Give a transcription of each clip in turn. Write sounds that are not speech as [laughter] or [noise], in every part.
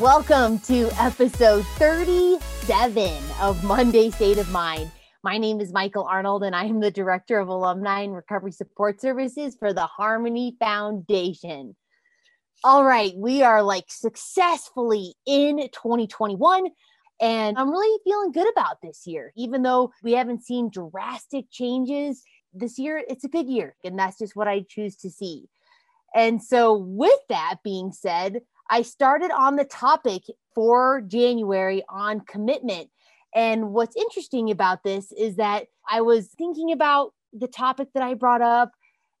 Welcome to episode 37 of Monday State of Mind. My name is Michael Arnold, and I am the Director of Alumni and Recovery Support Services for the Harmony Foundation. All right, we are like successfully in 2021, and I'm really feeling good about this year. Even though we haven't seen drastic changes this year, it's a good year, and that's just what I choose to see. And so, with that being said, I started on the topic for January on commitment. And what's interesting about this is that I was thinking about the topic that I brought up,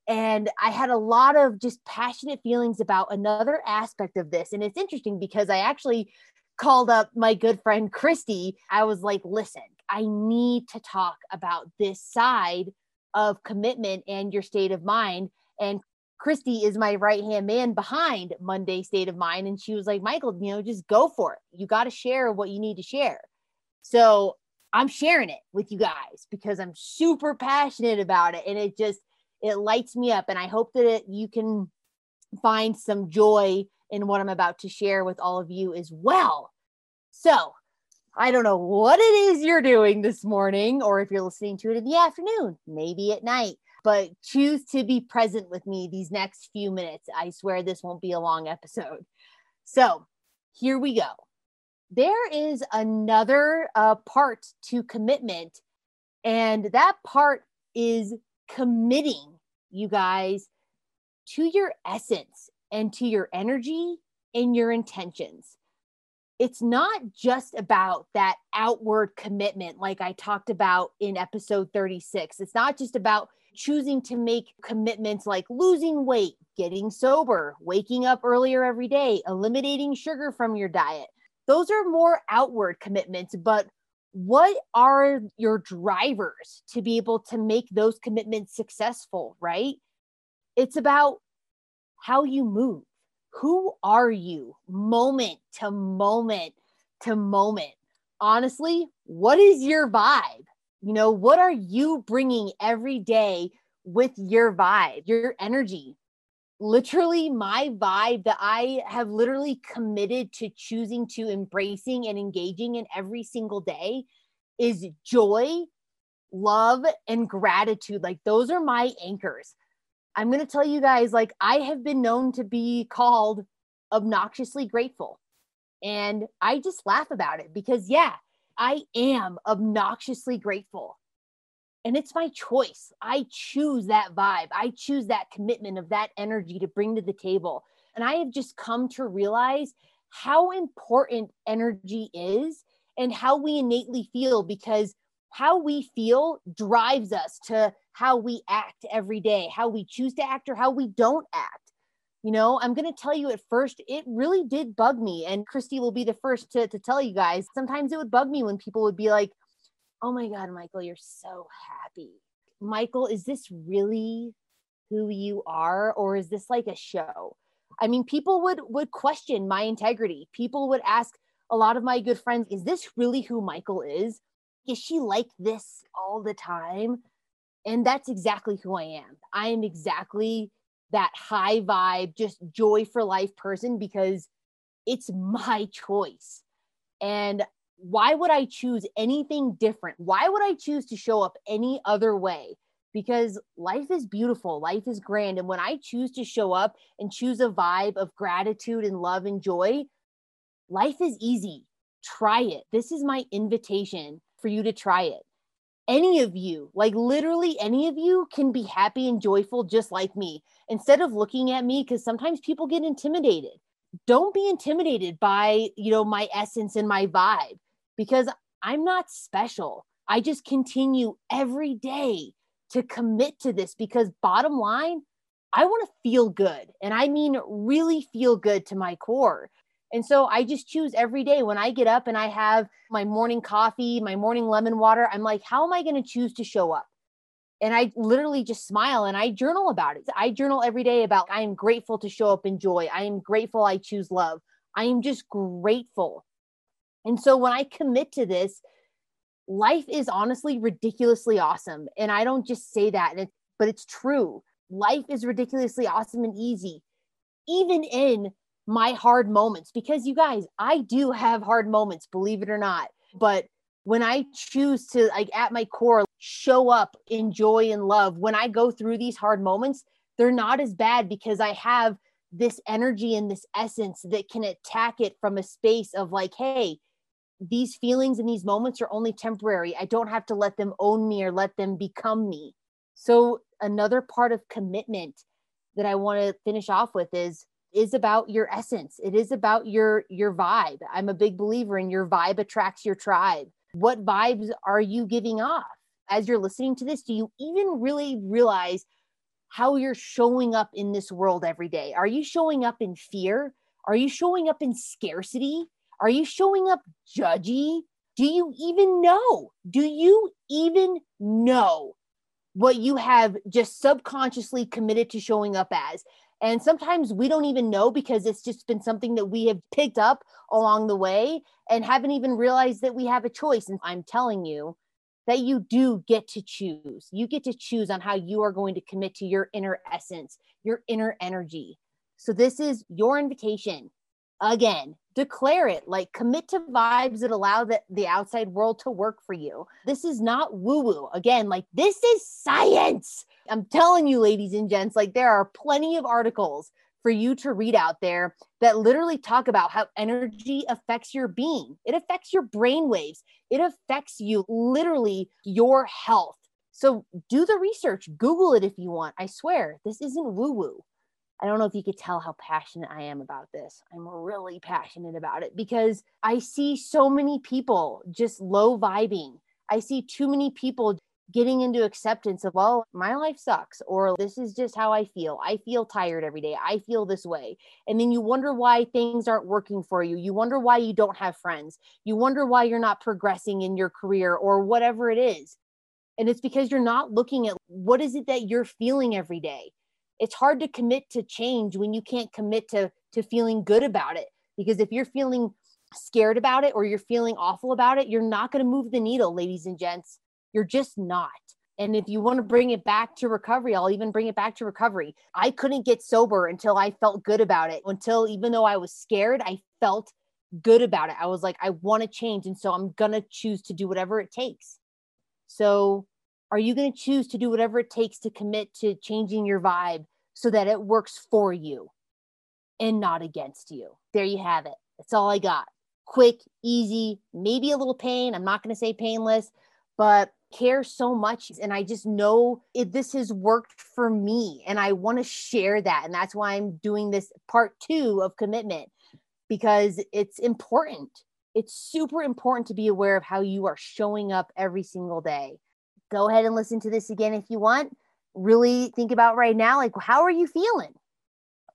and I had a lot of just passionate feelings about another aspect of this. And it's interesting because I actually called up my good friend Christy. I was like, listen, I need to talk about this side of commitment and your state of mind. And Christy is my right hand man behind Monday State of Mind. And she was like, Michael, you know, just go for it. You got to share what you need to share. So I'm sharing it with you guys because I'm super passionate about it. And it just, it lights me up. And I hope that it, you can find some joy in what I'm about to share with all of you as well. So I don't know what it is you're doing this morning, or if you're listening to it in the afternoon, maybe at night but choose to be present with me these next few minutes. I swear this won't be a long episode. So here we go. There is another uh, part to commitment, and that part is committing you guys to your essence and to your energy and your intentions. It's not just about that outward commitment, like I talked about in episode 36. It's not just about choosing to make commitments like losing weight, getting sober, waking up earlier every day, eliminating sugar from your diet. Those are more outward commitments, but what are your drivers to be able to make those commitments successful, right? It's about how you move. Who are you moment to moment to moment? Honestly, what is your vibe? You know, what are you bringing every day with your vibe, your energy? Literally, my vibe that I have literally committed to choosing to embracing and engaging in every single day is joy, love, and gratitude. Like, those are my anchors. I'm going to tell you guys, like, I have been known to be called obnoxiously grateful. And I just laugh about it because, yeah, I am obnoxiously grateful. And it's my choice. I choose that vibe. I choose that commitment of that energy to bring to the table. And I have just come to realize how important energy is and how we innately feel because how we feel drives us to how we act every day, how we choose to act or how we don't act. You know, I'm going to tell you at first, it really did bug me. And Christy will be the first to, to tell you guys. Sometimes it would bug me when people would be like, oh my God, Michael, you're so happy. Michael, is this really who you are? Or is this like a show? I mean, people would would question my integrity. People would ask a lot of my good friends, is this really who Michael is? Is she like this all the time? And that's exactly who I am. I am exactly that high vibe, just joy for life person because it's my choice. And why would I choose anything different? Why would I choose to show up any other way? Because life is beautiful, life is grand. And when I choose to show up and choose a vibe of gratitude and love and joy, life is easy. Try it. This is my invitation for you to try it any of you, like literally any of you, can be happy and joyful just like me. Instead of looking at me, because sometimes people get intimidated. Don't be intimidated by, you know, my essence and my vibe because I'm not special. I just continue every day to commit to this because bottom line, I want to feel good. And I mean, really feel good to my core. And so I just choose every day when I get up and I have my morning coffee, my morning lemon water, I'm like, how am I going to choose to show up? And I literally just smile and I journal about it. I journal every day about I am grateful to show up in joy. I am grateful I choose love. I am just grateful. And so when I commit to this, life is honestly ridiculously awesome. And I don't just say that, but it's true. Life is ridiculously awesome and easy, even in my hard moments. Because you guys, I do have hard moments, believe it or not. But when I choose to, like, at my core, show up in joy and love, when I go through these hard moments, they're not as bad because I have this energy and this essence that can attack it from a space of like, hey, these feelings and these moments are only temporary. I don't have to let them own me or let them become me. So another part of commitment that I want to finish off with is is about your essence. It is about your your vibe. I'm a big believer in your vibe attracts your tribe. What vibes are you giving off? As you're listening to this, do you even really realize how you're showing up in this world every day? Are you showing up in fear? Are you showing up in scarcity? Are you showing up judgy? Do you even know? Do you even know what you have just subconsciously committed to showing up as? And sometimes we don't even know because it's just been something that we have picked up along the way and haven't even realized that we have a choice. And I'm telling you that you do get to choose. You get to choose on how you are going to commit to your inner essence, your inner energy. So, this is your invitation again declare it like commit to vibes that allow the, the outside world to work for you. This is not woo woo again like this is science. I'm telling you ladies and gents like there are plenty of articles for you to read out there that literally talk about how energy affects your being. It affects your brain waves. It affects you literally your health. So do the research. Google it if you want. I swear this isn't woo woo I don't know if you could tell how passionate I am about this. I'm really passionate about it because I see so many people just low vibing. I see too many people getting into acceptance of, well, my life sucks, or this is just how I feel. I feel tired every day. I feel this way. And then you wonder why things aren't working for you. You wonder why you don't have friends. You wonder why you're not progressing in your career or whatever it is. And it's because you're not looking at what is it that you're feeling every day it's hard to commit to change when you can't commit to to feeling good about it because if you're feeling scared about it or you're feeling awful about it you're not going to move the needle ladies and gents. You're just not. And if you want to bring it back to recovery i'll even bring it back to recovery. I couldn't get sober until i felt good about it. Until even though i was scared i felt good about it. I was like i want to change and so i'm going to choose to do whatever it takes. So are you going to choose to do whatever it takes to commit to changing your vibe so that it works for you and not against you? There you have it. That's all I got. Quick, easy, maybe a little pain. I'm not going to say painless, but care so much and i just know it, this has worked for me and i want to share that and that's why i'm doing this part two of commitment because it's important it's super important to be aware of how you are showing up every single day go ahead and listen to this again if you want. Really think about right now, like, how are you feeling?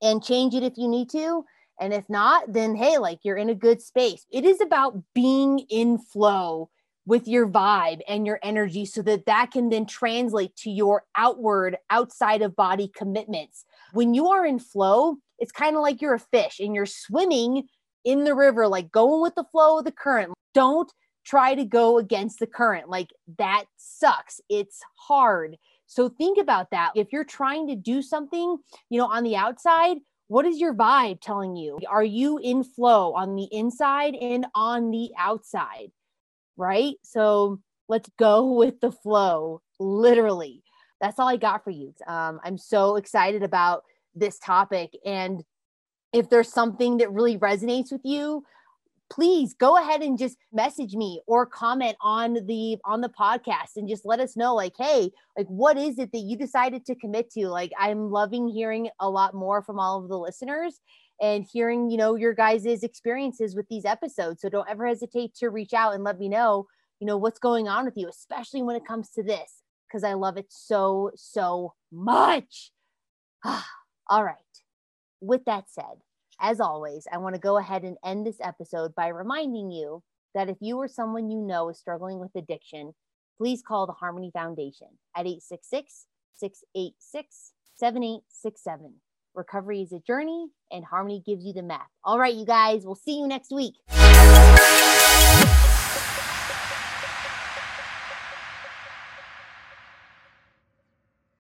And change it if you need to. And if not, then hey, like you're in a good space. It is about being in flow with your vibe and your energy so that that can then translate to your outward, outside of body commitments. When you are in flow, it's kind of like you're a fish and you're swimming in the river, like going with the flow of the current. Don't try to go against the current. Like that sucks. It's hard. So think about that. If you're trying to do something, you know, on the outside, what is your vibe telling you? Are you in flow on the inside and on the outside? Right? So let's go [laughs] with the flow, literally. That's all I got for you. Um, I'm so excited about this topic. And if there's something that really resonates with you, please go ahead and just message me or comment on the on the podcast and just let us know like hey like what is it that you decided to commit to? Like i'm loving hearing a lot more from all of the listeners and hearing you know your guys' experiences with these episodes. So don't ever hesitate to reach out and let me know you know what's going on with you especially when it comes to this because i love it so so much. [sighs] All right. With that said as always, I want to go ahead and end this episode by reminding you that if you or someone you know is struggling with addiction, please call the Harmony Foundation at 866 686 7867. Recovery is a journey, and Harmony gives you the map. All right, you guys, we'll see you next week.